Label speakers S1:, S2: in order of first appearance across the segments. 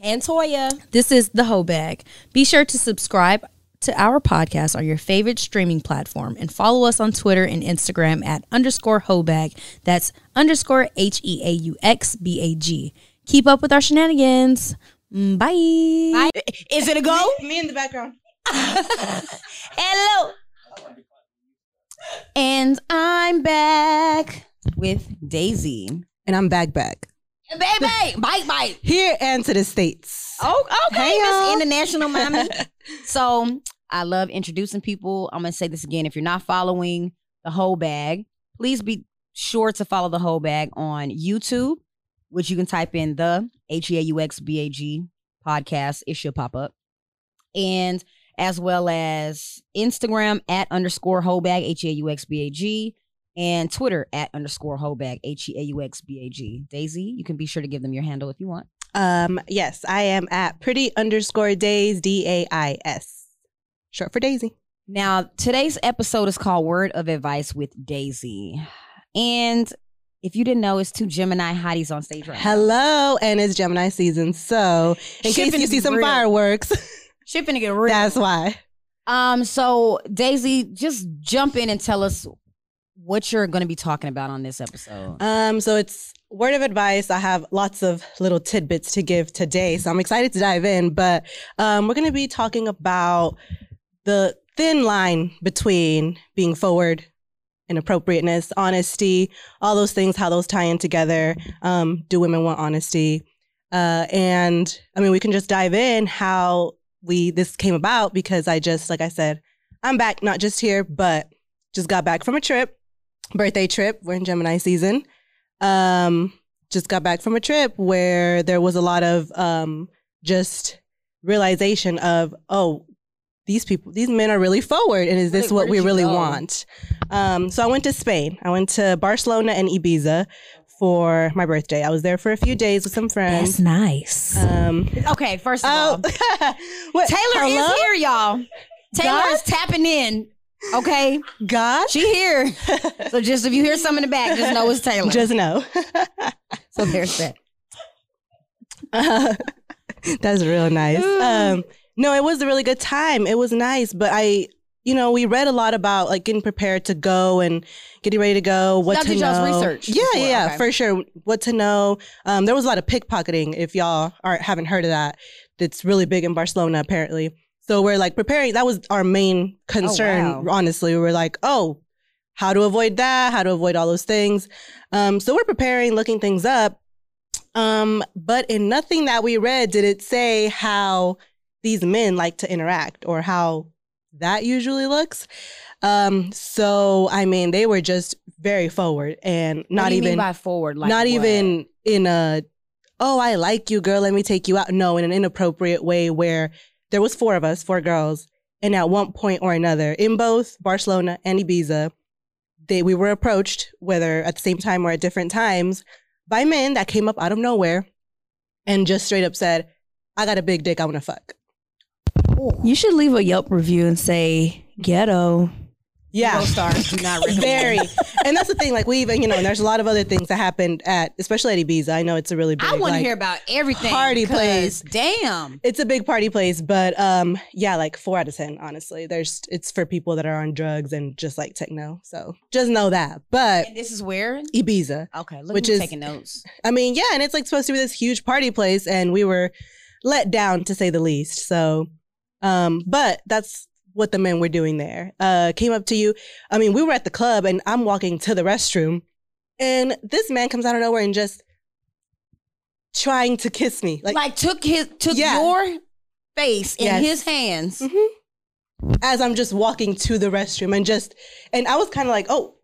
S1: And Toya.
S2: This is the Heaux Bag. Be sure to subscribe to our podcast on your favorite streaming platform and follow us on Twitter and Instagram at underscore Heauxbag. That's underscore H E A U X B A G. Keep up with our shenanigans. Mm, Bye.
S1: Is it a go?
S3: Me in the background.
S2: Hello. And I'm back with Daisy.
S1: And I'm back back.
S2: Baby, bite, bite.
S1: Here and to the States.
S2: Oh, okay,
S1: Hey,
S2: Miss. International Mommy. so I love introducing people. I'm gonna say this again. If you're not following the Heaux Bag, please be sure to follow the Heaux Bag on YouTube, which you can type in the H E A U X B A G podcast. It should pop up. And as well as Instagram at underscore Heaux Bag, H E A U X B A G, and Twitter at underscore Heaux Bag, H E A U X B A G. Daisy, you can be sure to give them your handle if you want.
S3: Um, yes, I am at pretty underscore dais, D A I S. Short for Daisy.
S2: Now, today's episode is called Word of Advice with Daisy. And if you didn't know, it's two Gemini hotties on stage right now.
S3: Hello, and it's Gemini season. So, in
S2: Shipping
S3: case you see some
S2: real.
S3: fireworks,
S2: Shipping to get real.
S3: that's why.
S2: Um, so Daisy, just jump in and tell us what you're going to be talking about on this episode.
S3: Um, so it's word of advice. I have lots of little tidbits to give today, so I'm excited to dive in. But um, we're going to be talking about the thin line between being forward and appropriateness, honesty, all those things, how those tie in together. Um, do women want honesty? Uh, and I mean, we can just dive in how we this came about because I just, like I said, I'm back, not just here, but just got back from a trip, birthday trip. We're in Gemini season. Um, just got back from a trip where there was a lot of um, just realization of, oh, these people, these men are really forward, and is this
S2: Wait,
S3: what we really
S2: go?
S3: want? Um, so I went to Spain. I went to Barcelona and Ibiza for my birthday. I was there for a few days with some friends.
S2: That's nice.
S3: Um,
S2: okay, first of
S3: oh,
S2: all,
S3: what,
S2: Taylor
S3: hello?
S2: is here, y'all. Taylor is tapping in. Okay,
S3: God,
S2: she here. so just if you hear something in the back, just know it's Taylor.
S3: just know.
S2: so there's that.
S3: Uh, that's real nice. Um, no, it was a really good time. It was nice, but I, you know, we read a lot about like getting prepared to go and getting ready to go. What
S2: Y'all
S3: to
S2: did y'all's research
S3: Yeah,
S2: before,
S3: yeah,
S2: okay.
S3: for sure. What to know. Um, there was a lot of pickpocketing. If y'all aren't haven't heard of that, it's really big in Barcelona apparently. So we're like preparing. That was our main concern.
S2: wow.
S3: Honestly, we were like, oh, how to avoid that? How to avoid all those things? Um, so we're preparing, looking things up. Um, but in nothing that we read did it say how these men like to interact or how that usually looks. Um, so I mean, they were just very forward and not
S2: do you mean
S3: even
S2: by forward, like
S3: not
S2: what?
S3: even in a oh I like you girl, let me take you out. No, in an inappropriate way where there was four of us, four girls, and at one point or another in both Barcelona and Ibiza, they we were approached whether at the same time or at different times by men that came up out of nowhere and just straight up said, "I got a big dick, I want to fuck."
S1: You should leave a Yelp review and say ghetto.
S3: Yeah.
S2: Stars do not recommend.
S3: Very. And that's the thing, like we even, you know, and there's a lot of other things that happened at, especially at Ibiza. I know it's a really big
S2: I want to
S3: like,
S2: hear about everything.
S3: party place.
S2: Damn.
S3: It's a big party place, but um, yeah, like four out of ten, honestly. There's it's for people that are on drugs and just like techno. So just know that. But
S2: And this is where?
S3: Ibiza.
S2: Okay, look
S3: Which is-
S2: taking notes.
S3: I mean, yeah, and it's like supposed to be this huge party place, and we were let down to say the least. So um, but that's what the men were doing there. Uh came up to you. I mean, we were at the club and I'm walking to the restroom, and this man comes out of nowhere and just trying to kiss me. Like,
S2: Like, took his took
S3: Yeah.
S2: your face in
S3: Yes.
S2: his hands.
S3: Mhm. as I'm just walking to the restroom and just and I was kind of like, oh,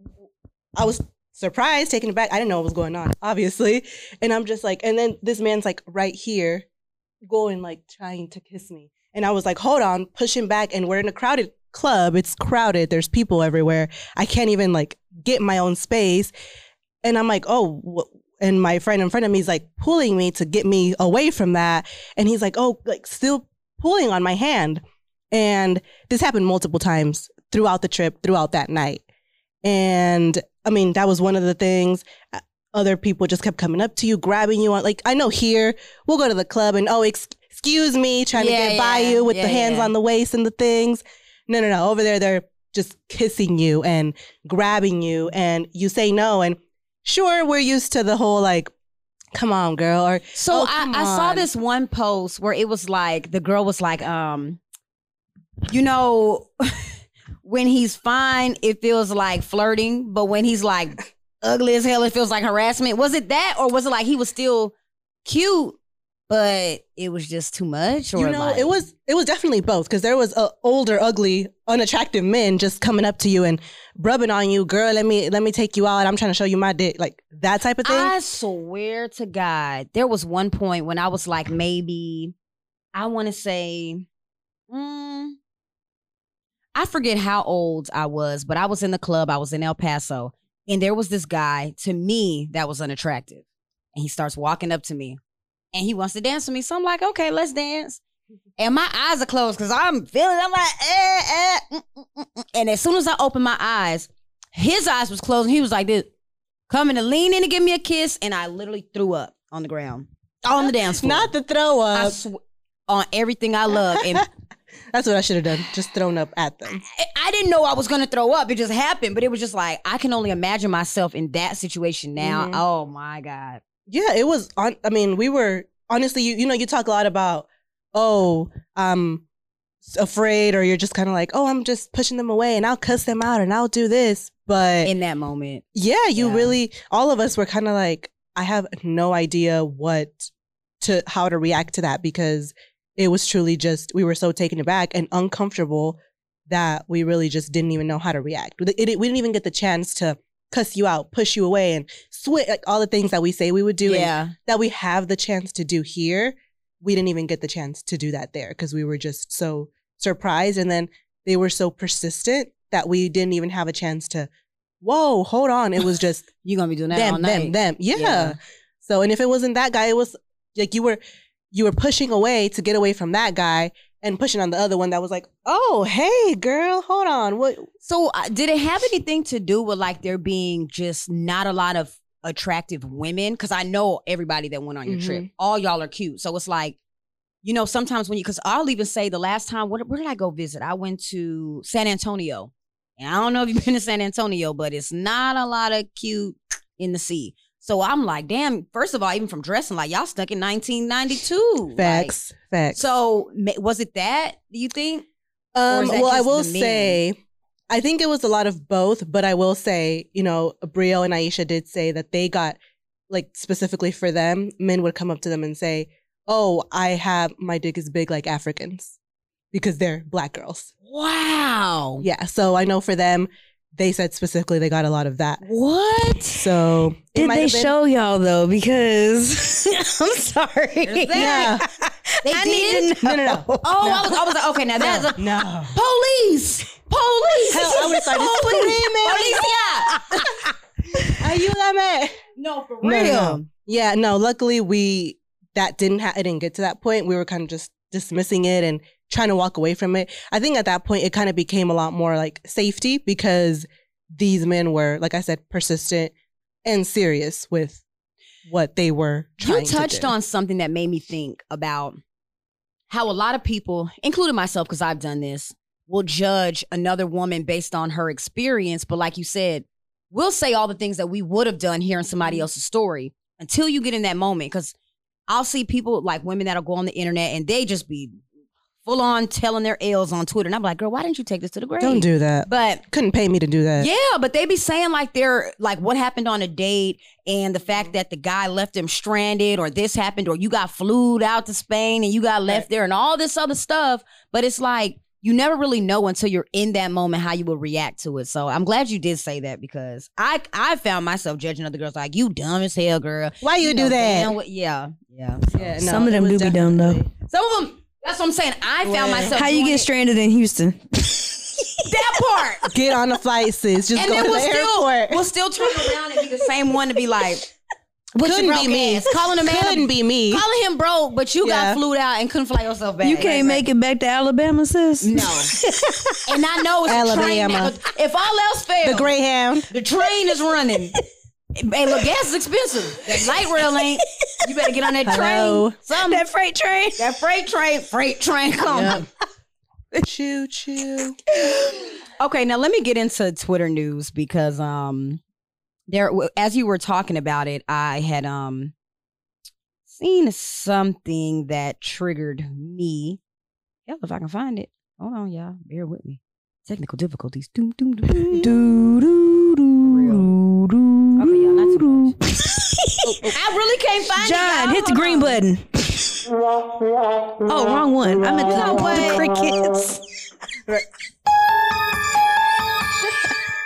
S3: I was surprised, taken aback. I didn't know what was going on, obviously. And I'm just like, and then this man's like right here, going like trying to kiss me. And I was like, hold on, pushing back. And we're in a crowded club. It's crowded. There's people everywhere. I can't even like get my own space. And I'm like, oh, and my friend in front of me is like pulling me to get me away from that. And he's like, oh, like still pulling on my hand. And this happened multiple times throughout the trip, throughout that night. And I mean, that was one of the things. Uh, Other people just kept coming up to you, grabbing you on. Like I know here, we'll go to the club and oh, ex- excuse me, trying
S2: Yeah,
S3: to get by you with
S2: Yeah,
S3: the hands
S2: yeah.
S3: on the waist and the things. No, no, no. Over there, they're just kissing you and grabbing you, and you say no. And sure, we're used to the whole like, "Come on, girl," or
S2: So
S3: Oh,
S2: I, I saw this one post where it was like the girl was like, um, you know, when he's fine, it feels like flirting, but when he's like ugly as hell, it feels like harassment. Was it that, or was it like he was still cute, but it was just too much? Or
S3: you know,
S2: like-
S3: it was it was definitely both because there was uh, older, ugly, unattractive men just coming up to you and rubbing on you, girl. Let me let me take you out. I'm trying to show you my dick, like that type of thing.
S2: I swear to God, there was one point when I was like, maybe, I want to say, mm, I forget how old I was, but I was in the club. I was in El Paso, and there was this guy to me that was unattractive. And he starts walking up to me and he wants to dance with me. So I'm like, okay, let's dance. And my eyes are closed because I'm feeling, I'm like, eh, eh, mm, mm, mm, mm. and as soon as I opened my eyes, his eyes was closed and he was like this coming to lean in to give me a kiss, and I literally threw up on the ground, on the dance floor.
S3: Not the throw
S2: I
S3: up.
S2: sw- on everything I love, and
S3: That's what I should have done. Just thrown up at them.
S2: I- I didn't know I was gonna throw up. It just happened, but it was just like I can only imagine myself in that situation now.
S3: Mhm.
S2: Oh my god!
S3: Yeah, it was on. I mean, we were honestly. You you know, you talk a lot about oh, I'm afraid, or you're just kind of like, oh, I'm just pushing them away, and I'll cuss them out, and I'll do this. But
S2: In that moment,
S3: yeah, you
S2: Yeah.
S3: really. All of us were kind of like, I have no idea what to how to react to that because it was truly just we were so taken aback and uncomfortable that we really just didn't even know how to react. It- it- we didn't even get the chance to cuss you out, push you away, and switch like all the things that we say we would do. and
S2: yeah,
S3: that we have the chance to do here, we didn't even get the chance to do that there because we were just so surprised. And then they were so persistent that we didn't even have a chance to, whoa, hold on. It was just
S2: you're gonna be doing that all
S3: them,
S2: night.
S3: them, them. Yeah.
S2: Yeah.
S3: So, and if it wasn't that guy, it was like you were, you were pushing away to get away from that guy and pushing on the other one that was like, oh, hey, girl, hold on. What?
S2: So, uh, did it have anything to do with like there being just not a lot of attractive women? Because I know everybody that went on your trip, all y'all are cute. So it's like, you know, sometimes when you, because I'll even say the last time, what, where did I go visit? I went to San Antonio, and I don't know if you've been to San Antonio, but it's not a lot of cute in the sea. So I'm like, damn. First of all, even from dressing, like y'all stuck in 1992. Like,
S3: Facts. facts.
S2: so was it that? Do you think?
S3: Um, well, I will say, I think it was a lot of both, but I will say, you know, Brio and Aisha did say that they got, like, specifically for them, men would come up to them and say, Oh, I have my dick is big like Africans because they're black girls.
S2: Wow.
S3: Yeah. So I know for them, they said specifically they got a lot of that.
S2: What?
S3: So
S1: Did they
S3: been-
S1: show y'all though? Because I'm sorry.
S3: Yeah.
S2: They
S1: I
S2: did?
S1: need to know.
S3: No, no, no.
S2: Oh, I was, I was like, okay, now that's a
S3: No.
S2: police. Police.
S3: Hell, I would've started
S2: police.
S3: screaming.
S2: Police, yeah.
S3: Ayúdame.
S2: No, for real.
S3: no, no. Yeah, no. Luckily, we that didn't ha- it didn't get to that point. We were kind of just dismissing it and trying to walk away from it. I think at that point, it kind of became a lot more like safety because these men were, like I said, persistent and serious with what they were trying.
S2: You touched
S3: to
S2: on something that made me think about how a lot of people, including myself, because I've done this, will judge another woman based on her experience. But like you said, we'll say all the things that we would have done hearing somebody
S3: Mm-hmm.
S2: else's story until you get in that moment. Because I'll see people like women that'll go on the internet and they just be full on telling their L's on Twitter. And I'm like, girl, why didn't you take this to the grave?
S3: Don't do that.
S2: But
S3: Couldn't pay me to do that.
S2: yeah, but they be saying like they're like what happened on a date and the fact that the guy left them stranded or this happened or you got flued out to Spain and you got left there and all this other stuff. But it's like you never really know until you're in that moment how you will react to it. So I'm glad you did say that because I I found myself judging other girls like you dumb as hell, girl.
S3: Why you, do
S2: know
S3: that?
S2: damn yeah, yeah. So-
S3: Yeah, no,
S1: Some of them do be dumb, though.
S2: Some of them. That's what I'm saying. I found
S3: Where?
S2: myself.
S1: How you
S2: doing
S1: get
S2: it.
S1: stranded in Houston?
S2: that part?
S3: Get on the flight, sis. Just
S2: and
S3: go
S2: then
S3: to
S2: we'll
S3: the
S2: still
S3: airport.
S2: we'll still turn around and be the same one to be like, "What you
S3: Couldn't
S2: broke
S3: be me.
S2: ass?" Calling a man,
S3: Couldn't be me.
S2: calling him broke, but you
S3: Yeah.
S2: got flued out and couldn't fly yourself back.
S1: You can't make it back to Alabama, sis.
S2: No, and I know it's a train.
S3: Alabama.
S2: If all else fails,
S3: The Greyhound.
S2: the train is running. Hey, look, gas is expensive. That light rail ain't. You better get on that
S3: Hello.
S2: train. Something.
S1: That freight train.
S2: That freight train, freight train coming.
S3: choo choo.
S2: Okay, now let me get into Twitter news because um there as you were talking about it, I had um seen something that triggered me. Hell, if I can find it. Hold on, y'all. Bear with me. Technical difficulties. Doom, doom, doom, doom.
S1: Do, do, do, do,
S2: Okay, y'all, not too
S1: do.
S2: I really can't find it.
S1: John,
S2: y'all.
S1: hit the green
S2: on.
S1: button. Oh, wrong one. I meant the,
S2: No way.
S1: the crickets.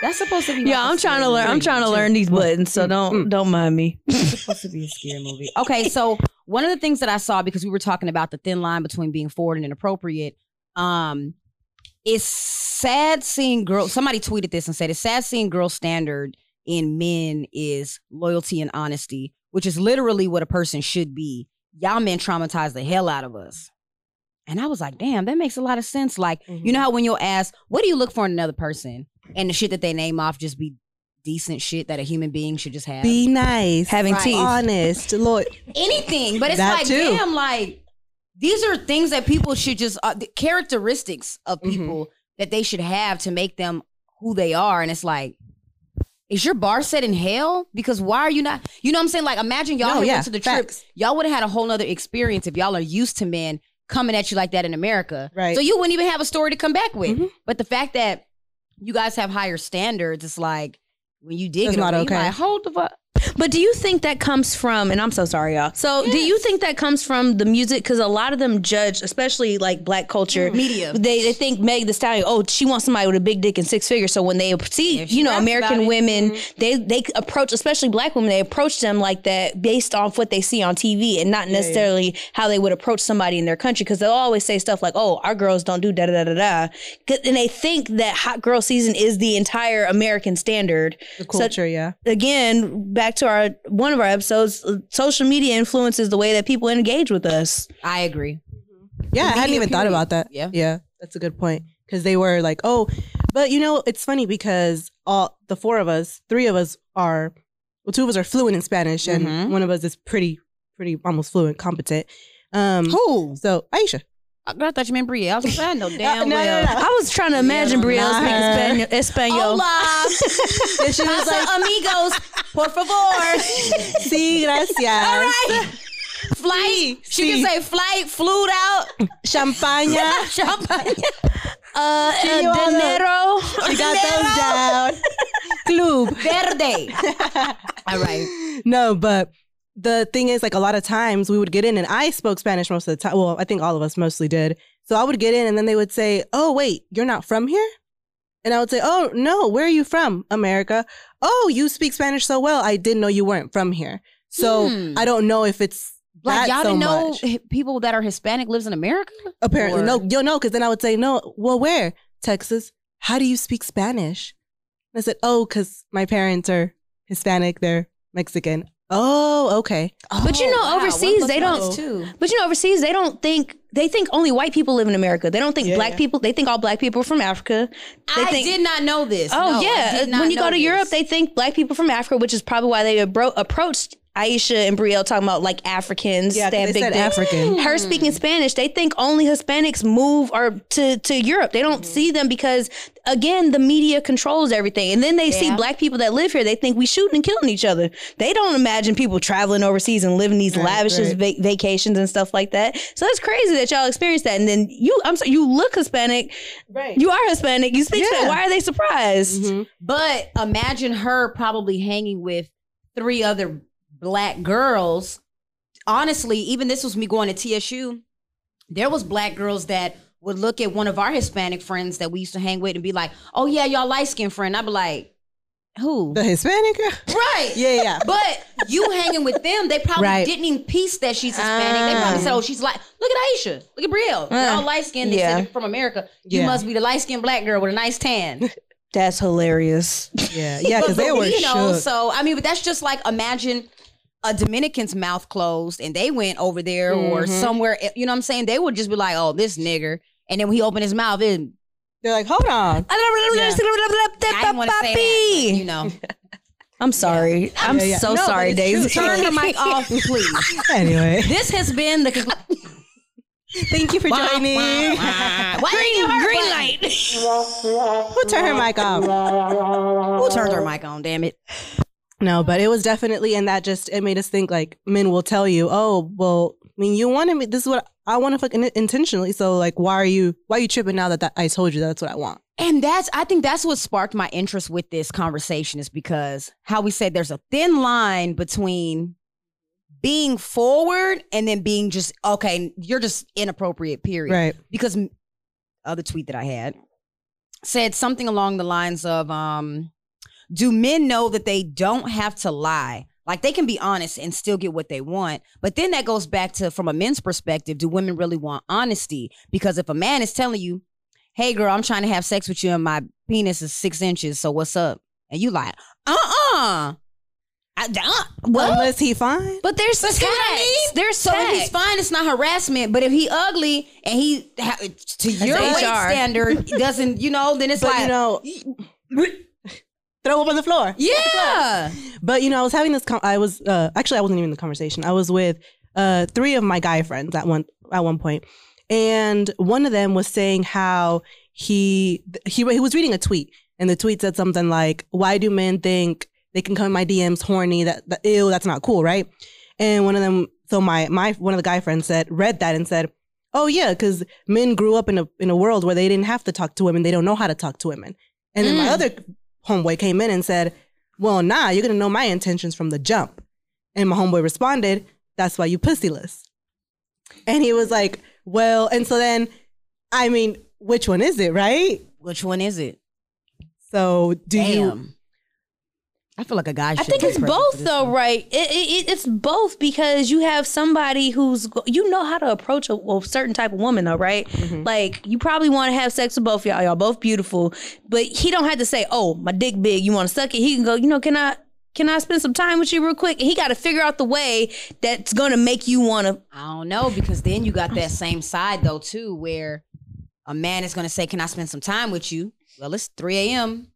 S2: That's supposed to be.
S1: Yeah,
S2: like a
S1: I'm trying to
S2: scary
S1: learn. I'm trying to learn these buttons, so don't don't mind me.
S2: It's supposed to be a scary movie. Okay, so one of the things that I saw because we were talking about the thin line between being forward and inappropriate, um, it's sad seeing girls. Somebody tweeted this and said it's sad seeing girls standard in men is loyalty and honesty, which is literally what a person should be. Y'all men traumatize the hell out of us. And I was like, damn, that makes a lot of sense. Like, you know how when you'll ask, what do you look for in another person? And the shit that they name off just be decent shit that a human being should just have.
S3: Be nice.
S1: Having
S2: Right.
S1: teeth.
S3: honest. Loyal.
S2: anything. But it's
S3: That
S2: like,
S3: too.
S2: damn, like these are things that people should just uh, the characteristics of
S3: Mhm.
S2: people that they should have to make them who they are. And it's like, is your bar set in hell? Because why are you not? You know what I'm saying? Like, imagine y'all
S3: No, yeah,
S2: went to the trip.
S3: facts.
S2: Y'all would have had a whole nother experience if y'all are used to men coming at you like that in America.
S3: Right.
S2: So you wouldn't even have a story to come back with.
S3: Mhm.
S2: But the fact that you guys have higher standards, it's like when you dig
S3: That's
S2: it,
S3: not okay.
S2: like, hold the fuck.
S1: But do you think that comes from, and I'm so sorry, y'all. So do you think that comes from the music? Because a lot of them judge, especially like black culture, mm.
S2: Media.
S1: They, they think Meg the Stallion, oh, she wants somebody with a big dick and six figures. So when they see, you know, American
S2: it.
S1: women, mm-hmm. they they approach, especially black women, they approach them like that based off what they see on TV and not necessarily how they would approach somebody in their country. Because they'll always say stuff like, oh, our girls don't do da da da da da. And they think that hot girl season is the entire American standard
S3: The culture, yeah.
S1: again, back to our one of our episodes, social media influences the way that people engage with us.
S2: I agree.
S3: Yeah, I hadn't
S2: media
S3: even thought about that.
S2: Yeah.
S3: Yeah, that's a good point. Because they were like, oh, but you know, it's funny because all the four of us, three of us are, well, two of us are fluent in Spanish, and
S2: Mhm.
S3: one of us is pretty, pretty almost fluent, competent. Um,
S2: Who?
S3: so Aisha,
S2: I I thought you meant Bria. I was like, I know damn
S3: no, no,
S2: well.
S3: no.
S1: I was trying to imagine Brielle speaking. Spanish. Espanol.
S2: Hola,
S3: and she was
S2: pasa
S3: like,
S2: amigos, por favor.
S3: sí, gracias.
S2: All right. Flight.
S3: Sí,
S2: she
S3: sí.
S2: can say flight, flew out,
S3: Champaña.
S2: champagne.
S1: Uh,
S3: She
S1: uh,
S3: knew all the-
S1: dinero.
S3: She got those down. Club.
S2: Verde. All right.
S3: No, but the thing is, like a lot of times we would get in, and I spoke Spanish most of the time. Well, I think all of us mostly did. So I would get in, and then they would say, "Oh, wait, you're not from here," and I would say, "Oh, no, where are you from? America." Oh, you speak Spanish so well. I didn't know you weren't from here. So
S2: Hmm.
S3: I don't know if it's
S2: Like
S3: that
S2: y'all
S3: so
S2: didn't know
S3: much.
S2: people that are Hispanic lives in America?
S3: Apparently,
S2: Or-
S3: no, you know, because then I would say, "No, well, where? Texas? How do you speak Spanish?" And I said, "Oh, because my parents are Hispanic. They're Mexican." Oh, okay.
S1: But you oh, know,
S2: wow.
S1: overseas, they
S2: plus
S1: don't-
S2: is two.
S1: But you know, overseas, they don't think they think only white people live in America. They don't think
S3: Yeah,
S1: black
S3: yeah.
S1: people. They think all black people are from Africa. They
S2: I
S1: think,
S2: did not know this.
S1: Oh
S2: No,
S1: yeah, when you go to
S2: this.
S1: Europe, they think black people from Africa, which is probably why they abro- approached Aisha and Brielle talking about like Africans.
S3: Yeah, 'cause
S1: they have big
S3: said
S1: dicks.
S3: African.
S1: Her speaking Spanish, they think only Hispanics move or to to Europe. They don't see them because again, the media controls everything. And then they see black people that live here. They think we shooting and killing each other. They don't imagine people traveling overseas and living these
S3: Right,
S1: lavish
S3: right.
S1: va- vacations and stuff like that. So it's crazy that y'all experience that. And then you, I'm sorry, you look Hispanic.
S3: Right.
S1: You are Hispanic. You speak
S3: Yeah.
S1: Spanish. Why are they surprised?
S3: Mhm.
S2: But imagine her probably hanging with three other black girls. Honestly, even this was me going to TSU. There was black girls that would look at one of our Hispanic friends that we used to hang with and be like, "Oh yeah, y'all light skinned friend." I'd be like, Who?
S3: The Hispanic girl.
S2: right.
S3: Yeah, yeah.
S2: But you hanging with them, they probably
S3: Right.
S2: didn't even piece that she's Hispanic. they probably said, ah. "Oh, she's like, look at Aisha, look at Brielle, ah. they're all light skinned. They
S1: yeah.
S2: said from America. You
S3: Yeah.
S2: must be the light skinned black girl with a nice tan."
S1: That's hilarious.
S3: Yeah, yeah, because they were
S2: you know,
S3: shook.
S2: so I mean, but that's just like imagine a Dominican's mouth closed and they went over there or
S3: Mhm.
S2: somewhere. You know what I'm saying? They would just be like, "Oh, this nigger," and then when he opened his mouth, it,
S3: They're like, hold on.
S2: I didn't want to say that. you know,
S1: I'm sorry. I'm
S3: Yeah, yeah.
S1: so
S3: No,
S1: sorry,
S3: it's true.
S1: Daisy.
S2: turn the mic off, please.
S3: Anyway,
S2: This has been the.
S3: thank you for joining.
S2: Why green, green light.
S3: Who turned her mic off?
S2: Who turned her mic on? Damn it!
S3: No, but it was definitely, and that just it made us think like men will tell you, oh, well, I mean, you wanted me. This is what I want to fucking intentionally. So like, why are you why are you tripping now that, that I told you that's what I want?
S2: And that's I think that's what sparked my interest with this conversation is because how we said there's a thin line between being forward and then being just okay, you're just inappropriate. Period.
S3: Right.
S2: Because other tweet that I had said something along the lines of, um, "Do men know that they don't have to lie?" Like they can be honest and still get what they want. But then that goes back to from a men's perspective, do women really want honesty? Because if a man is telling you, hey girl, I'm trying to have sex with you and my penis is six inches, so what's up? And you like, uh-uh. I, uh, what?
S3: Unless he fine.
S1: But there's
S2: That's what I mean.
S1: There's
S2: So if he's fine, it's not harassment. But if he ugly and he to your weight standard doesn't, you know, then it's
S3: But
S2: like,
S3: you know, throw up on the floor.
S2: yeah.
S3: But you know, I was having this. Com- I was uh, actually I wasn't even in the conversation. I was with uh, three of my guy friends at one at one point, and one of them was saying how he he he was reading a tweet, and the tweet said something like, "Why do men think they can come in my DMs horny? That, that ew, that's not cool, right?" And one of them, so my my one of the guy friends said read that and said, "Oh yeah, because men grew up in a in a world where they didn't have to talk to women. They don't know how to talk to women." And then my
S2: Mm.
S3: other homeboy came in and said, well, nah, you're gonna know my intentions from the jump. And my homeboy responded, that's why you pussyless. And he was like, well, and so then, I mean, which one is it, right?
S2: Which one is it?
S3: So do you?
S2: Damn. I feel like a guy.
S1: I think
S2: be
S1: it's both though,
S2: one.
S1: right? It, it, it- it's both because you have somebody who's you know how to approach a, a certain type of woman, though, right?
S3: Mm-hmm.
S1: Like you probably want to have sex with both y'all. Y'all both beautiful, but he don't have to say, "Oh, my dick big. You want to suck it?" He can go, you know, can I? Can I spend some time with you real quick? And he got to figure out the way that's gonna make you want to.
S2: I don't know because then you got that same side though too, where a man is gonna say, "Can I spend some time with you?" Well, it's 3 a.m.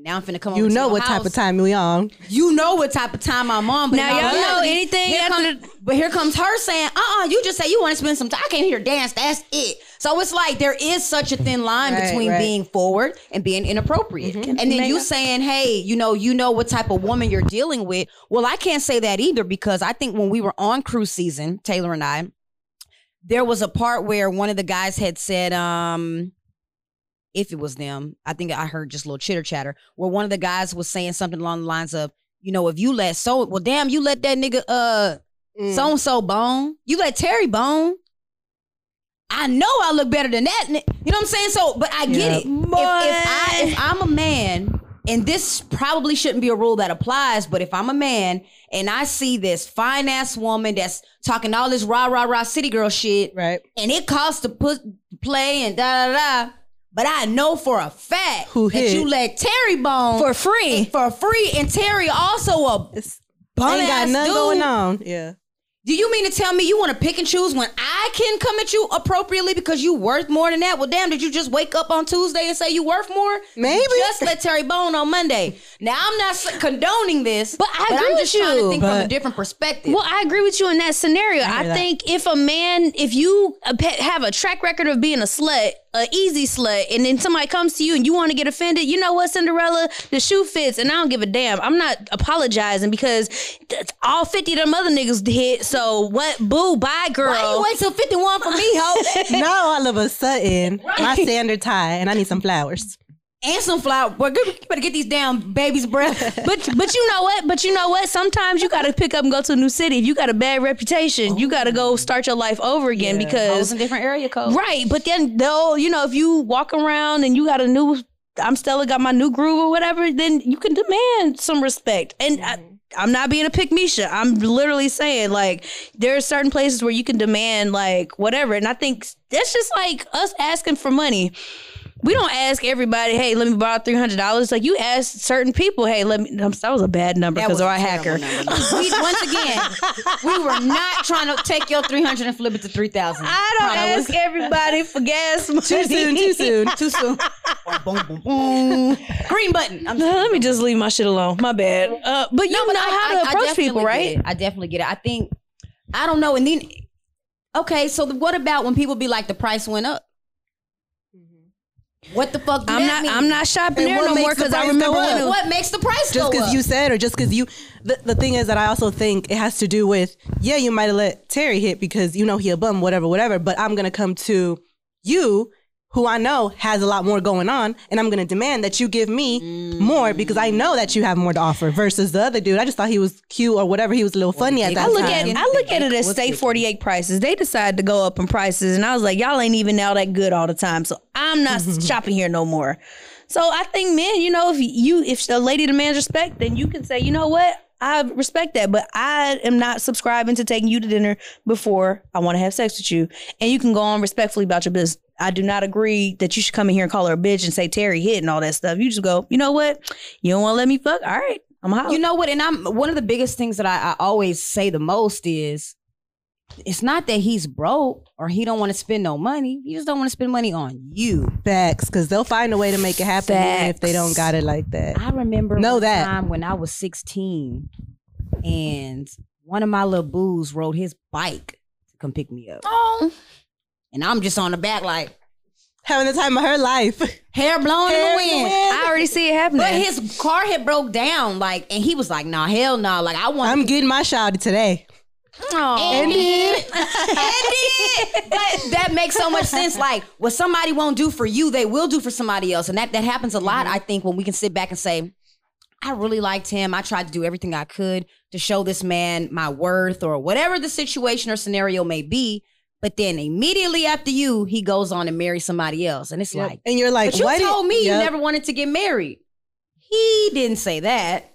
S2: and now I'm finna come. On.
S3: You
S2: over
S3: know
S2: your
S3: what type of time we on.
S2: You know what type of time I'm on. But
S1: Now
S2: in all
S1: y'all know
S2: reality,
S1: anything
S2: Here
S1: after
S2: come- but here comes her saying, "Uh, uh you just say you want to spend some time. I came here to dance. That's it." So it's like there is such a thin line
S3: Right,
S2: between
S3: right. Mm-hmm.
S2: being forward and being inappropriate. And then you saying, "Hey, you know, you know what type of woman you're dealing with." Well, I can't say that either because I think when we were on cruise season, Taylor and I, there was a part where one of the guys had said, um, if it was them, I think I heard just a little chitter chatter where one of the guys was saying something along the lines of, you know, if you let so well, damn, you let that nigga uh
S3: Mm.
S2: so and so bone, you let Terry bone. I know I look better than that. You know what I'm saying? So, but I get
S3: Yeah.
S2: it. If, if I if I'm a man, and this probably shouldn't be a rule that applies, but if I'm a man and I see this fine ass woman that's talking all this rah rah rah city girl shit,
S3: right?
S2: and it costs to put play and da da da. But I know for a fact
S3: Who
S2: that
S3: hit?
S2: you let Terry bone
S1: For free.
S2: for free, and Terry also a
S3: It's
S2: bum
S3: ain't got nothing
S2: dude.
S3: going on. Yeah.
S2: Do you mean to tell me you want to pick and choose when I can come at you appropriately because you worth more than that? Well, damn, did you just wake up on Tuesday and say you worth more?
S3: Maybe.
S2: You just let Terry Bone on Monday. Now I'm not condoning this,
S1: But I with
S2: just trying
S1: you.
S2: to think from a different perspective.
S1: Well, I agree with you in that scenario. I,
S3: that.
S1: think if a man, if you uh, have a track record of being a slut, a easy slut, and then somebody comes to you and you want to get offended, you know what, Cinderella, the shoe fits, and I don't give a damn. I'm not apologizing because th- all 50 of them other niggas hit. So what? Boo, bye, girl.
S2: Why you wait till 51 for me, ho?
S3: now all of a sudden, my standard tie, and I need some flowers.
S2: And some flour. Boy, you better get these damn babies' breath.
S1: But but you know what? But you know what? Sometimes you got to pick up and go to a new city. If you got a bad reputation, you got to go start your life over again
S2: Hoes
S1: because
S2: in different area codes.
S1: Right, but then they'll, you know, if you walk around and you got a new I'm Stella, got my new groove or whatever, then you can demand some respect. And I, mm-hmm. I'm not being a pick Misha. I'm literally saying like there are certain places where you can demand like whatever. And I think that's just like us asking for money. We don't ask everybody, hey, let me borrow three hundred dollars. Like you ask certain people, hey, let me. That was a bad number because they're
S2: a
S1: hacker.
S2: we, once again, we were not trying to take your 300 and flip it to 3,000.
S1: I don't ask everybody for gas money.
S3: Too soon, too soon.
S2: Too soon. boom, boom, boom. Green button. I'm
S1: Let me just leave my shit alone. My bad. Uh, but you
S2: but
S1: know
S2: I-
S1: how
S2: I-
S1: to
S2: I
S1: approach people, right?
S2: I definitely get it. I think I don't know. And then okay, so the, what about when people be like the price went up? What the fuck?
S1: I'm not.
S2: mean?
S1: I'm not shopping
S3: And
S1: there no more
S3: makes the
S1: because I remember
S3: go
S1: when
S3: up?
S1: it was-
S2: What makes the price
S3: just because you said or just because you the, the thing is that i also think it has to do with yeah you might have let terry hit because you know he a bum whatever whatever but i'm gonna come to you who i know has a lot more going on and i'm gonna demand that you give me more because i know that you have more to offer versus the other dude i just thought he was cute or whatever he was a little funny at
S2: I
S3: that
S1: I look
S3: time
S1: at I look at it as
S2: Steak
S1: 48 prices. They decided to go up in prices, and I was like, y'all ain't even now that good all the time. So I'm not shopping here no more. So I think men, you know, if you if a lady demands respect, then you can say, you know what, I respect that, but I am not subscribing to taking you to dinner before I want to have sex with you, and you can go on respectfully about your business. I do not agree that you should come in here and call her a bitch and say Terry hit and all that stuff. You just go, you know what, you don't want to let me fuck. All right, I'm out.
S2: You know what? And I'm one of the biggest things that I, I always say the most is it's not that he's broke or he don't want to spend no money. He just don't want to spend money on you.
S3: facts because they'll find a way to make it happen even if they don't got it like that
S2: I remember
S3: Know
S2: one
S3: that.
S2: time when I was 16 and one of my little boos rode his bike to come pick me up.
S1: Oh.
S2: And I'm just on the back like
S3: having the time of her life
S2: hair blowing
S3: Hair
S2: in
S3: in
S2: the
S3: the
S2: wind.
S3: wind.
S1: I already see it happening.
S2: But his car had broke down, like, and he was like, "Nah, hell no!" Like, I want.
S3: i'm getting my shot today
S1: Aw.
S2: And did. and did. But that makes so much sense. Like, what somebody won't do for you, they will do for somebody else. And that, that happens a lot, mm-hmm. I think, when we can sit back and say, I really liked him. I tried to do everything I could to show this man my worth or whatever the situation or scenario may be. But then immediately after you, he goes on and marries somebody else. And it's
S3: Yep.
S2: like,
S3: and you're like
S2: but you
S3: did-
S2: told me you never wanted to get married. He didn't say that.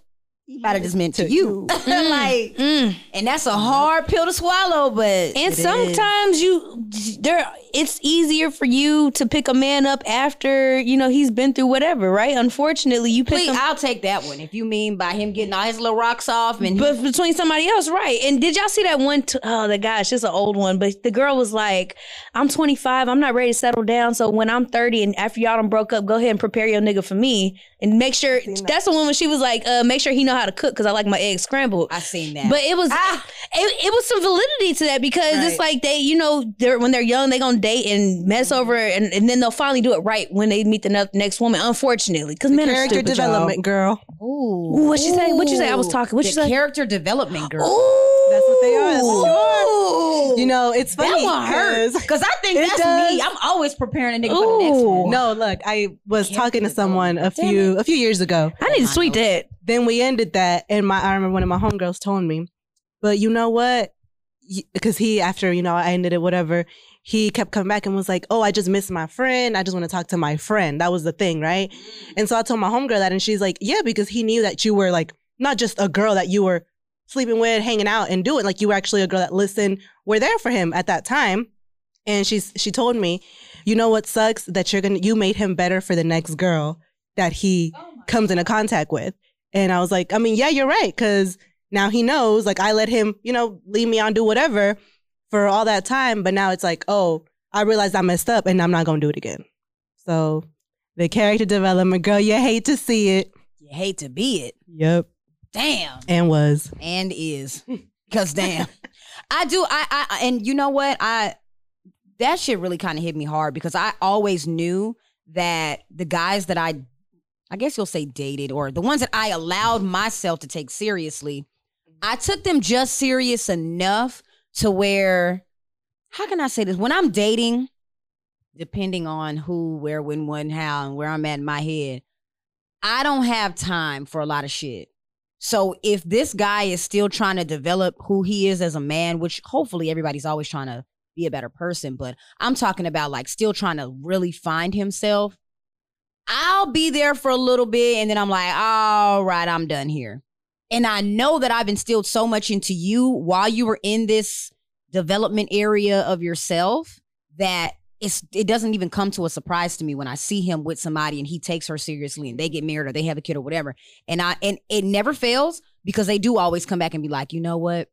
S2: He might have just meant to
S3: To
S2: you. like,
S1: Mm.
S2: and that's a hard pill to swallow, but
S1: And
S2: it is.
S1: sometimes you there it's easier for you to pick a man up after, you know, he's been through whatever, right? Unfortunately, you pick
S2: Please,
S1: him
S2: I'll take that one. If you mean by him getting all his little rocks off and
S1: but between somebody else, right? And did y'all see that one? T- oh, the gosh, it's an old one. But the girl was like, "I'm 25. I'm not ready to settle down. So when I'm 30 and after y'all done broke up, go ahead and prepare your nigga for me and make sure." That's the one when she was like, uh, "Make sure he know how to cook because I like my eggs scrambled."
S2: I seen that.
S1: But it was
S2: Ah.
S1: it, it was some validity to that because it's like they, you know, they're when they're young, they gonna date and mess
S2: Mm-hmm.
S1: over, and, and then they'll finally do it right when they meet the ne- next woman. Unfortunately, because men are
S3: character
S1: stupid,
S3: development girl
S2: Ooh,
S1: Ooh, what'd she say? What'd you say? I was talking. What'd
S2: the
S1: you say?
S2: character development girl.
S1: Ooh,
S3: That's what they are. You know, it's
S2: that
S3: funny.
S2: one hurt
S3: 'cause-
S2: because I think that's
S3: does.
S2: me. I'm always preparing a nigga for the next one.
S3: No, look, I was
S2: Character
S3: talking to someone a few a few years ago.
S1: I need to sweet that.
S3: Then we ended that, and my I remember one of my homegirls told me, but you know what? Because he after you know I ended it, whatever. He kept coming back and was like, "Oh, I just miss my friend. I just want to talk to my friend." That was the thing, right? Mm. And so I told my homegirl that, and she's like, "Yeah," because he knew that you were like not just a girl that you were sleeping with, hanging out, and doing. Like you were actually a girl that listened. Were there for him at that time. And she's she told me, you know what sucks that you're gonna you made him better for the next girl that he oh comes into contact with. And I was like, I mean, yeah, you're right, because now he knows. Like I let him, you know, leave me on, do whatever for all that time, but now it's like, oh, I realized I messed up, and I'm not gonna do it again. So the character development, girl, you hate to see it.
S2: You hate to be it.
S3: Yep,
S2: Damn.
S3: and was.
S2: and is. Because damn. I do I, I and you know what? I that shit really kind of hit me hard because i always knew that the guys that i i guess you'll say dated or the ones that i allowed myself to take seriously i took them just serious enough to where how can i say this? When i'm dating depending on who where when when how and where i'm at in my head i don't have time for a lot of shit so if this guy is still trying to develop who he is as a man, which hopefully everybody's always trying to be a better person, but I'm talking about like still trying to really find himself. I'll be there for a little bit and then I'm like, all right, I'm done here. And I know that I've instilled so much into you while you were in this development area of yourself that it's it doesn't even come to a surprise to me when I see him with somebody and he takes her seriously and they get married or they have a kid or whatever. And I and it never fails because they do always come back and be like, you know what?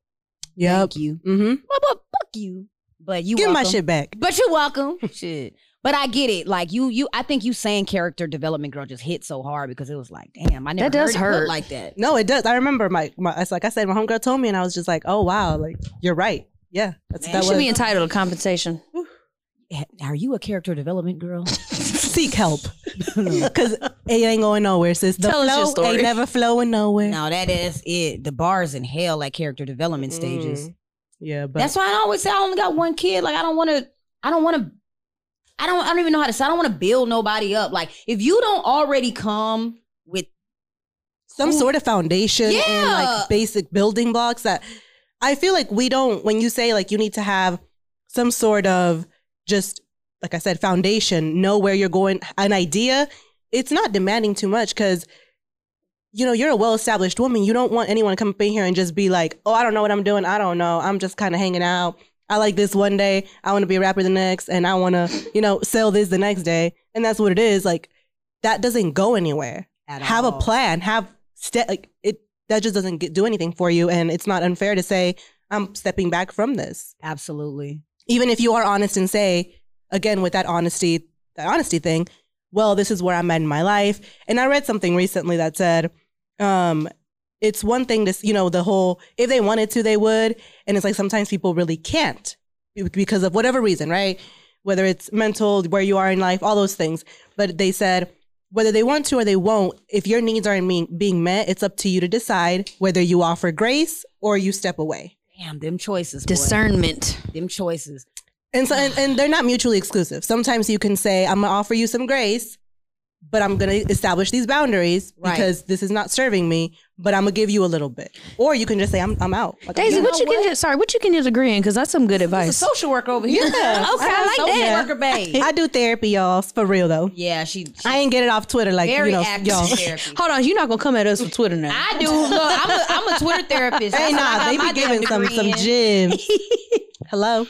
S3: Yep.
S2: Thank you.
S3: Mm-hmm.
S2: But, but fuck you. But you
S3: Give my shit back.
S2: But you're welcome. Shit. But I get it. Like you, you. I think you saying character development, girl, just hit so hard because it was like, damn, I never
S1: That does
S2: heard it put
S1: hurt.
S2: like that.
S3: No, it does. I remember my, my it's like I said, my homegirl told me, and I was just like, oh wow, like you're right. Yeah, that's
S2: Man,
S3: that
S1: should
S3: was
S1: be entitled to compensation.
S2: Are you a character development girl?
S3: seek help because it ain't going nowhere, sis. The
S1: Tell us your
S3: flow
S1: story.
S3: ain't never flowing nowhere.
S2: no, that is it. The bars in hell at character development stages.
S3: Mm. Yeah, but
S2: That's why I always say I only got one kid. Like I don't want to. I don't want to. I don't. I don't even know how to say. I don't want to build nobody up. Like if you don't already come with
S3: some sort of foundation and like basic building blocks that I feel like we don't when you say like you need to have some sort of just like I said foundation, know where you're going, an idea, it's not demanding too much cuz you know, you're a well-established woman. You don't want anyone to come up in here and just be like, "Oh, I don't know what I'm doing. I don't know. I'm just kind of hanging out. I like this one day. I want to be a rapper the next and I want to, you know, sell this the next day." And that's what it is. Like that doesn't go anywhere
S2: at
S3: have a plan have ste- like it that just doesn't get, do anything for you and it's not unfair to say i'm stepping back from this
S2: Absolutely.
S3: Even if you are honest and say again with that honesty that honesty thing well this is where i'm at in my life. And i read something recently that said um it's one thing to you know the whole if they wanted to they would. And it's like sometimes people really can't because of whatever reason right? Whether it's mental where you are in life all those things. But they said whether they want to or they won't if your needs aren't being, being met it's up to you to decide whether you offer grace or you step away
S2: Damn, them choices. boy.
S1: Discernment.
S2: Them choices.
S3: And so, and, and they're not mutually exclusive. Sometimes you can say, "I'm gonna offer you some grace, but I'm gonna establish these boundaries
S2: Right.
S3: because this is not serving me. But I'm gonna give you a little bit." Or you can just say, "I'm I'm out." Like,
S1: Daisy,
S3: done.
S1: what you can just sorry, what you can just agree in because that's some good
S2: It's a
S1: advice.
S2: social worker over here.
S3: Yeah.
S2: okay, I like
S3: social
S2: that.
S3: worker,
S2: Worker babe.
S3: I do therapy, y'all, for real though.
S2: yeah, she. she
S3: I ain't get it off Twitter like
S2: very
S3: you know,
S2: active
S3: y'all.
S2: therapy.
S1: Hold on, you're not gonna come at us with Twitter now.
S2: I do. Look, I'm a, I'm a Twitter therapist.
S3: Hey,
S2: That's
S3: nah, they be giving some
S2: degree
S3: some
S2: in.
S3: gems. Hello.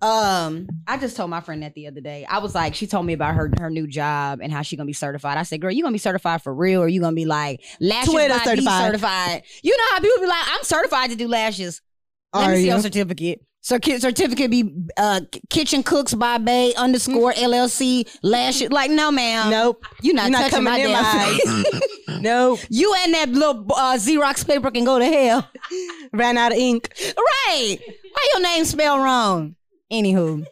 S2: Um, I just told my friend that the other day. I was like, she told me about her her new job and how she gonna be certified. I said, girl, you gonna be certified for real, or you gonna be like lashes
S3: Twitter
S2: by
S3: certified.
S2: certified? You know how people be like, I'm certified to do lashes. Let
S3: Are
S2: me see
S3: you?
S2: your certificate. Certi- certificate be uh, Kitchen Cooks by Bay underscore LLC lashes. Like, no, ma'am.
S3: Nope.
S2: You're not,
S3: You're not
S2: touching
S3: coming
S2: my damn
S3: my
S2: face.
S3: Nope.
S2: you and that little uh, Xerox paper can go to hell.
S3: Ran out of ink.
S2: right. Why your name spelled wrong? Anywho.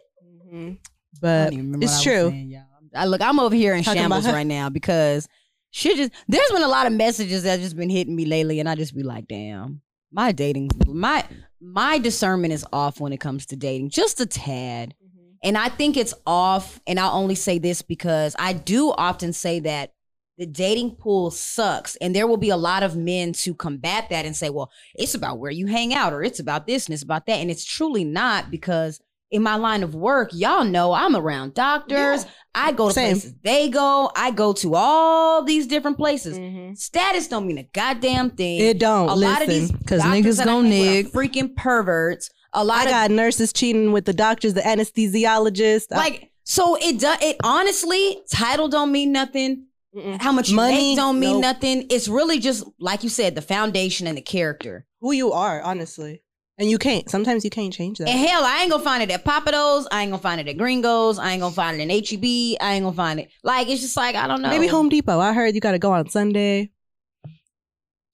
S2: Mm-hmm. I
S3: But
S2: don't even remember
S3: it's
S2: what I was
S3: true.
S2: saying. I look, I'm over here in
S3: Talking
S2: shambles right now because shit just there's been a lot of messages that just been hitting me lately, and I just be like, damn, my dating, my my discernment is off when it comes to dating, just a tad. Mm-hmm. And I think it's off, and I'll only say this because I do often say that the dating pool sucks, and there will be a lot of men to combat that and say, well, it's about where you hang out, or it's about this and it's about that. And it's truly not because in my line of work, y'all know I'm around doctors. I go to
S3: Same.
S2: places they go. I go to all these different places.
S3: Mhm.
S2: Status don't mean a goddamn thing.
S3: It don't.
S2: a
S3: Listen.
S2: lot of these because
S1: niggas
S2: that I
S1: gon'
S2: hang
S1: nig.
S2: freaking perverts. A lot
S3: I
S2: of
S3: got nurses cheating with the doctors, the anesthesiologist.
S2: Like so it does it honestly title don't mean nothing
S3: Mm-mm.
S2: how much
S3: Money,
S2: don't mean
S3: nope.
S2: nothing it's really just like you said the foundation and the character
S3: who you are, honestly. And you can't. Sometimes you can't change that.
S2: and hell i ain't gonna find it at Pappadeaux i ain't gonna find it at gringos i ain't gonna find it in heb i ain't gonna find it like it's just like i don't know
S3: Maybe Home Depot. I heard you got to go on Sunday.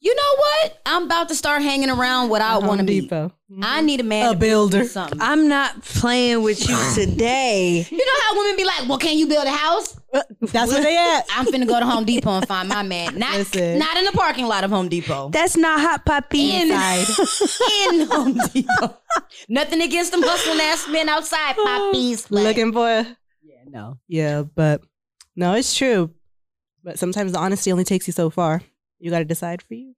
S2: You know what i'm about to start hanging around what i want to be
S3: Depot.
S2: i need a man
S3: A
S2: to build
S3: builder.
S2: something
S1: I'm not playing with you today.
S2: you know how women be like well can you build a house uh,
S3: That's where they at.
S2: i'm finna go to home depot and find my man not,
S3: Listen.
S2: not in the parking lot of home depot
S1: That's not hot puppy
S2: In-
S1: inside.
S2: in Home Depot. Nothing against them hustling ass men outside, oh, poppies. but-
S3: Looking for.
S2: yeah, no.
S3: Yeah, but no, it's true. But sometimes the honesty only takes you so far. You got to decide for you.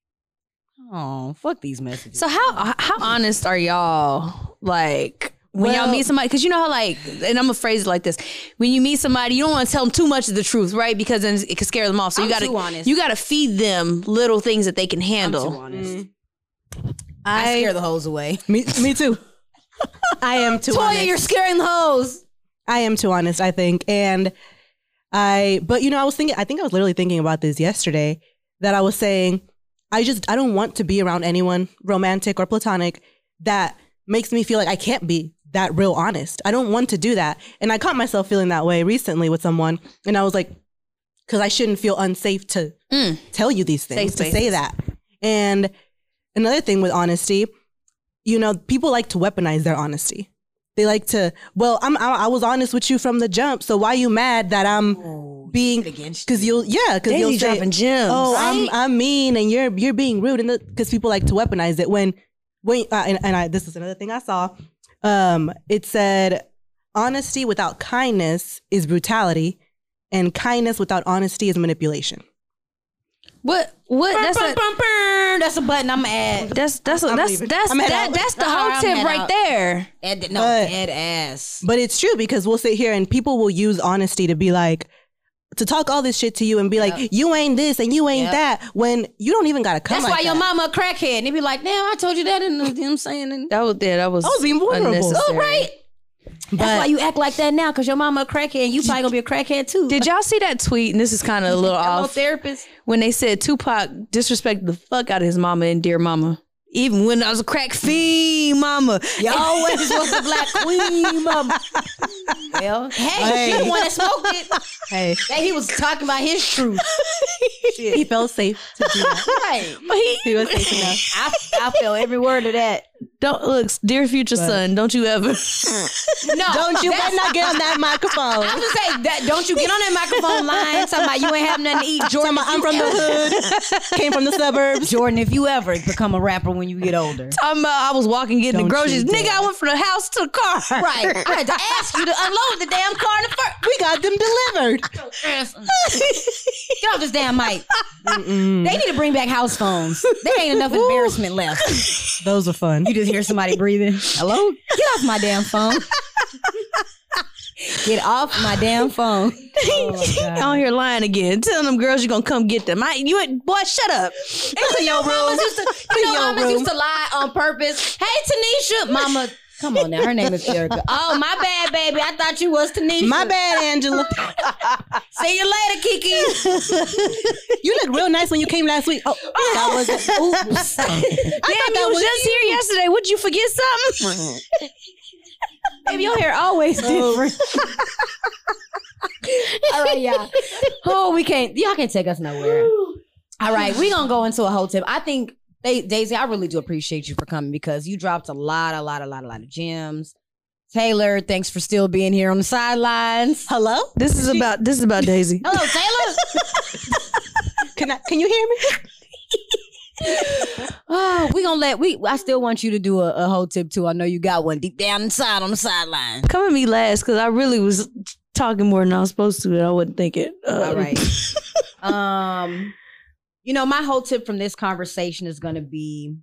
S2: Oh, fuck these messages.
S1: So how uh, how honest are y'all? Like when y'all meet somebody, because you know how like, and I'm gonna phrase it like this: when you meet somebody, you don't want to tell them too much of the truth, right? Because then it can scare them off. So you
S2: I'm
S1: gotta
S2: too honest.
S1: you gotta feed them little things that they can
S2: I'm
S1: handle.
S2: too honest. Mm.
S3: I,
S2: I scare the hoes away.
S3: me, me too. I am too
S2: Toya,
S3: honest.
S2: you're scaring the hoes.
S3: I am too honest, I think. And I, but you know, I was thinking, I think I was literally thinking about this yesterday that I was saying, I just, I don't want to be around anyone, romantic or platonic, that makes me feel like I can't be that real honest. I don't want to do that. And I caught myself feeling that way recently with someone. And I was like, because I shouldn't feel unsafe to
S1: Mm.
S3: tell you these things, to say that. And another thing with honesty, you know, people like to weaponize their honesty. They like to, well, I'm, I, I was honest with you from the jump, so why you mad that I'm being
S2: against
S3: because you'll yeah because you'll say
S1: dropping gems.
S3: oh
S2: right?
S3: I'm I'm mean and you're you're being rude and because people like to weaponize it when when uh, and, and I this is another thing I saw um it said honesty without kindness is brutality and kindness without honesty is manipulation
S1: what? What? That's
S2: Bum,
S1: a,
S2: bum, bum. That's a button I'm at.
S1: that's that's a,
S3: I'm
S1: that's that's
S3: I'm
S1: that, that's the whole
S2: I'm
S1: tip right
S2: out.
S1: there.
S2: Ed, no,
S3: But-
S2: dead ass.
S3: But it's true because we'll sit here and people will use honesty to be like, to talk all this shit to you and be like, you ain't this and you ain't
S2: Yep.
S3: that when you don't even gotta come
S2: That's
S3: like
S2: why your mama a crackhead. And they be like, damn, I told you that. And you know what I'm saying? And
S1: That was yeah, that was
S3: I was being vulnerable.
S1: unnecessary.
S2: oh, right. That's
S3: But-
S2: why you act like that now, because your mama a crackhead and you probably gonna be a crackhead too.
S1: Did y'all see that tweet? And this is kind of a little off.
S2: therapist.
S1: When they said Tupac disrespected the fuck out of his mama and dear mama. Even when I was a crack fiend, mama.
S2: y'all always was the black queen, mama. Well, hey, she the one that smoked it.
S3: Hey,
S2: That he was talking about his truth.
S3: he felt safe to do that.
S2: Right.
S1: But he,
S3: was safe enough.
S2: I, I feel every word of that.
S1: Don't look, dear future son, don't you ever.
S2: No,
S3: Don't you
S2: that's-
S3: better not get on that microphone.
S2: I was gonna say that. Don't you get on that microphone line talking about you ain't have nothing to eat, Jordan.
S3: About, I'm
S2: you
S3: from the
S2: ever-
S3: hood, came from the suburbs.
S2: Jordan, if you ever become a rapper when you get older,
S1: Talking about I was walking getting
S3: Don't
S1: the groceries.
S3: you
S1: Nigga,
S3: dare.
S1: I went from the house to the car.
S2: right? I had to ask you to unload the damn car in the first.
S3: We got them delivered.
S2: Get off this damn mic. They need to bring back house phones. There ain't enough embarrassment left.
S3: Those are fun.
S2: You just hear somebody breathing. Hello? Get off my damn phone. Get off my damn phone.
S1: on here lying again, telling them girls you're gonna come get them. I, you ain't- boy, shut up.
S2: Into your room. Used to, you know, mamas
S3: room.
S2: used to lie on purpose. Hey, Tanisha. Mama, come on now. Her name is Erica. Oh, my bad, baby. I thought you was Tanisha.
S3: My bad, Angela.
S2: See you later, Kiki.
S3: You look real nice when you came last week. Oh, that was oops. I
S1: Damn,
S3: thought
S1: you was
S3: was
S1: just here yesterday. Would you forget something?
S2: Baby, your hair always oh. different. All right, y'all. Oh, we can't. Y'all can't take us nowhere. All right, we're gonna go into a whole tip. I think they, Daisy, I really do appreciate you for coming because you dropped a lot, a lot, a lot, a lot of gems. Taylor, thanks for still being here on the sidelines.
S3: Hello?
S1: This is about this is about Daisy.
S2: Hello, Taylor.
S3: Can I, can you hear me?
S2: oh, we gonna let we. I still want you to do a, a whole tip too. I know you got one deep down inside on the sideline.
S1: Come at me last because I really was talking more than I was supposed to, and I wouldn't think it. Uh,
S2: All right. um, you know, my whole tip from this conversation is going to be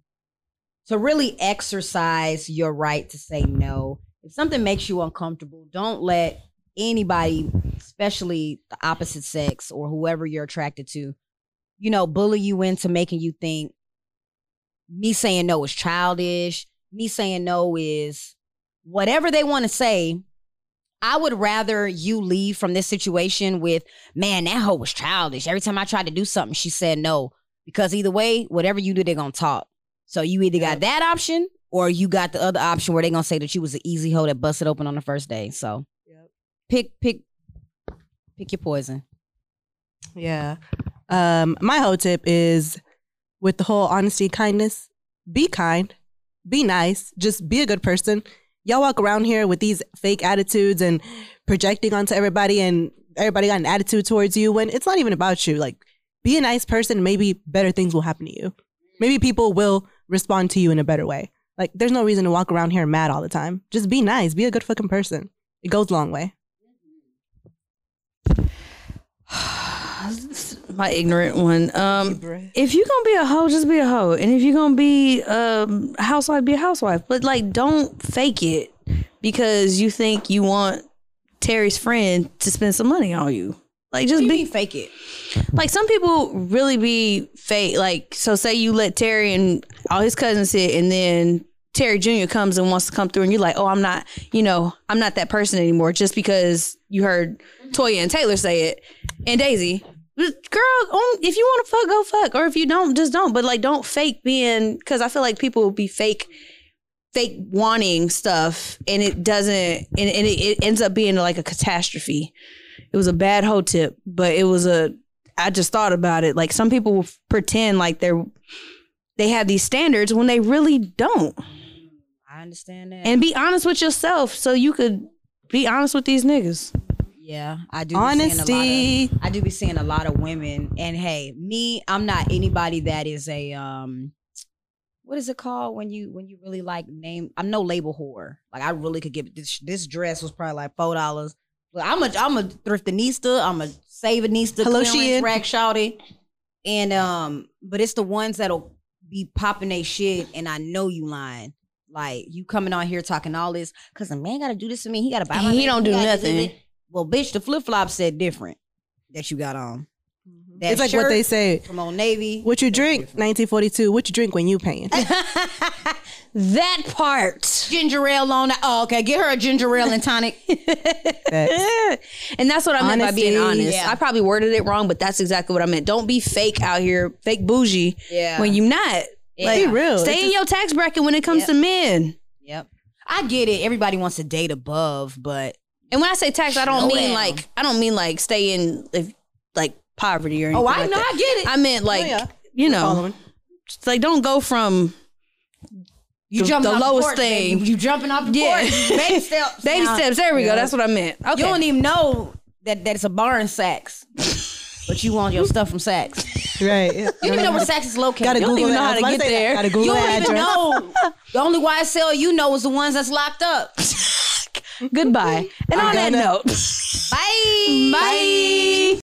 S2: to really exercise your right to say no. If something makes you uncomfortable, don't let anybody, especially the opposite sex or whoever you're attracted to, you know, bully you into making you think me saying no is childish. Me saying no is whatever they want to say. I would rather you leave from this situation with, man, that hoe was childish. Every time I tried to do something, she said no. Because either way, whatever you do, they're gonna talk. So you either got that option or you got the other option where they're gonna say that you was an easy hoe that busted open on the first day. So
S3: Yep.
S2: pick pick pick your poison.
S3: Yeah. Um, my whole tip is with the whole honesty, kindness, be kind, be nice, just be a good person. Y'all walk around here with these fake attitudes and projecting onto everybody, and everybody got an attitude towards you when it's not even about you. Like, be a nice person, maybe better things will happen to you. Maybe people will respond to you in a better way. Like, there's no reason to walk around here mad all the time. Just be nice, be a good fucking person. It goes a long way.
S1: my ignorant one. Um, if you're gonna be a hoe, just be a hoe, and if you're gonna be um, a housewife, be a housewife. But like, don't fake it. because you think you want Terry's friend to spend some money on you. Like just be
S2: fake it.
S1: like some people really be fake. Like so, say you let Terry and all his cousins sit, and then Terry Jr. comes and wants to come through, and you're like, oh, I'm not, you know, I'm not that person anymore, just because you heard Toya and Taylor say it, and Daisy. Girl, if you want to fuck, go fuck, or if you don't, just don't. But like, don't fake being, because I feel like people will be fake, fake wanting stuff, and it doesn't, and, and it, it ends up being like a catastrophe. It was a bad hoe tip, but it was a I just thought about it. Like some people will pretend like they're they have these standards when they really don't.
S2: I understand that.
S1: And be honest with yourself so you could be honest with these niggas.
S2: Yeah, I do. Be seeing a lot
S3: Honesty.
S2: of, I do be seeing a lot of women, and hey, me, I'm not anybody that is a um. What is it called when you when you really like name? I'm no label whore. Like I really could get this. This dress was probably like four dollars. But I'm a I'm a thriftinista. I'm a savinista.
S3: Hello, Shein.
S2: rack shouty. And um, but it's the ones that'll be popping they shit, and I know you lying. Like you coming on here talking all this because a man got to do this to me. He got to buy. My
S1: He don't do nothing.
S2: This. Well, bitch, the flip flop said different that you got on. Mm-hmm. That
S3: It's like what they say.
S2: from Old Navy.
S3: What you drink? 1942. What you drink when you paying?
S1: That part.
S2: ginger ale on that. Oh, okay. Get her a ginger ale and tonic.
S1: And that's what I meant by being honest.
S2: Yeah.
S1: I probably worded it wrong, but that's exactly what I meant. Don't be fake out here, fake bougie
S2: Yeah.
S1: when you're not.
S2: Yeah.
S3: Be real.
S1: Stay
S3: It's
S1: in your tax bracket when it comes
S2: Yep.
S1: to men.
S2: Yep. I get it. Everybody wants to date above, but
S1: And when I say tax, I don't
S2: Slow
S1: mean
S2: down.
S1: like I don't mean like stay in if, like poverty or anything.
S2: oh, I
S1: like
S2: know.
S1: that.
S2: I get it.
S1: I meant like
S3: Oh, yeah.
S1: you know,
S3: Following.
S1: it's like don't go from
S2: you
S1: the-
S2: jumping
S1: the
S2: off
S1: lowest
S2: porch,
S1: thing.
S2: baby. You jumping off the
S1: Yeah.
S2: porch. Baby steps.
S1: baby
S2: Now,
S1: steps. There we
S3: Yeah.
S1: go. That's what I meant. Okay.
S2: You don't even know that, that it's a bar in Saks, but you want your stuff from Saks.
S3: Right.
S2: You don't even know where Saks is located.
S3: Gotta
S2: you don't
S3: Google
S2: even
S3: that.
S2: know
S3: I
S2: how
S3: was
S2: to
S3: about
S2: get
S3: say that.
S2: there.
S3: Gotta Google
S2: you don't even
S3: address.
S2: know. The only YSL you know is the ones that's locked up.
S1: Goodbye. And
S3: I'm
S1: on that note,
S2: Bye.
S1: bye.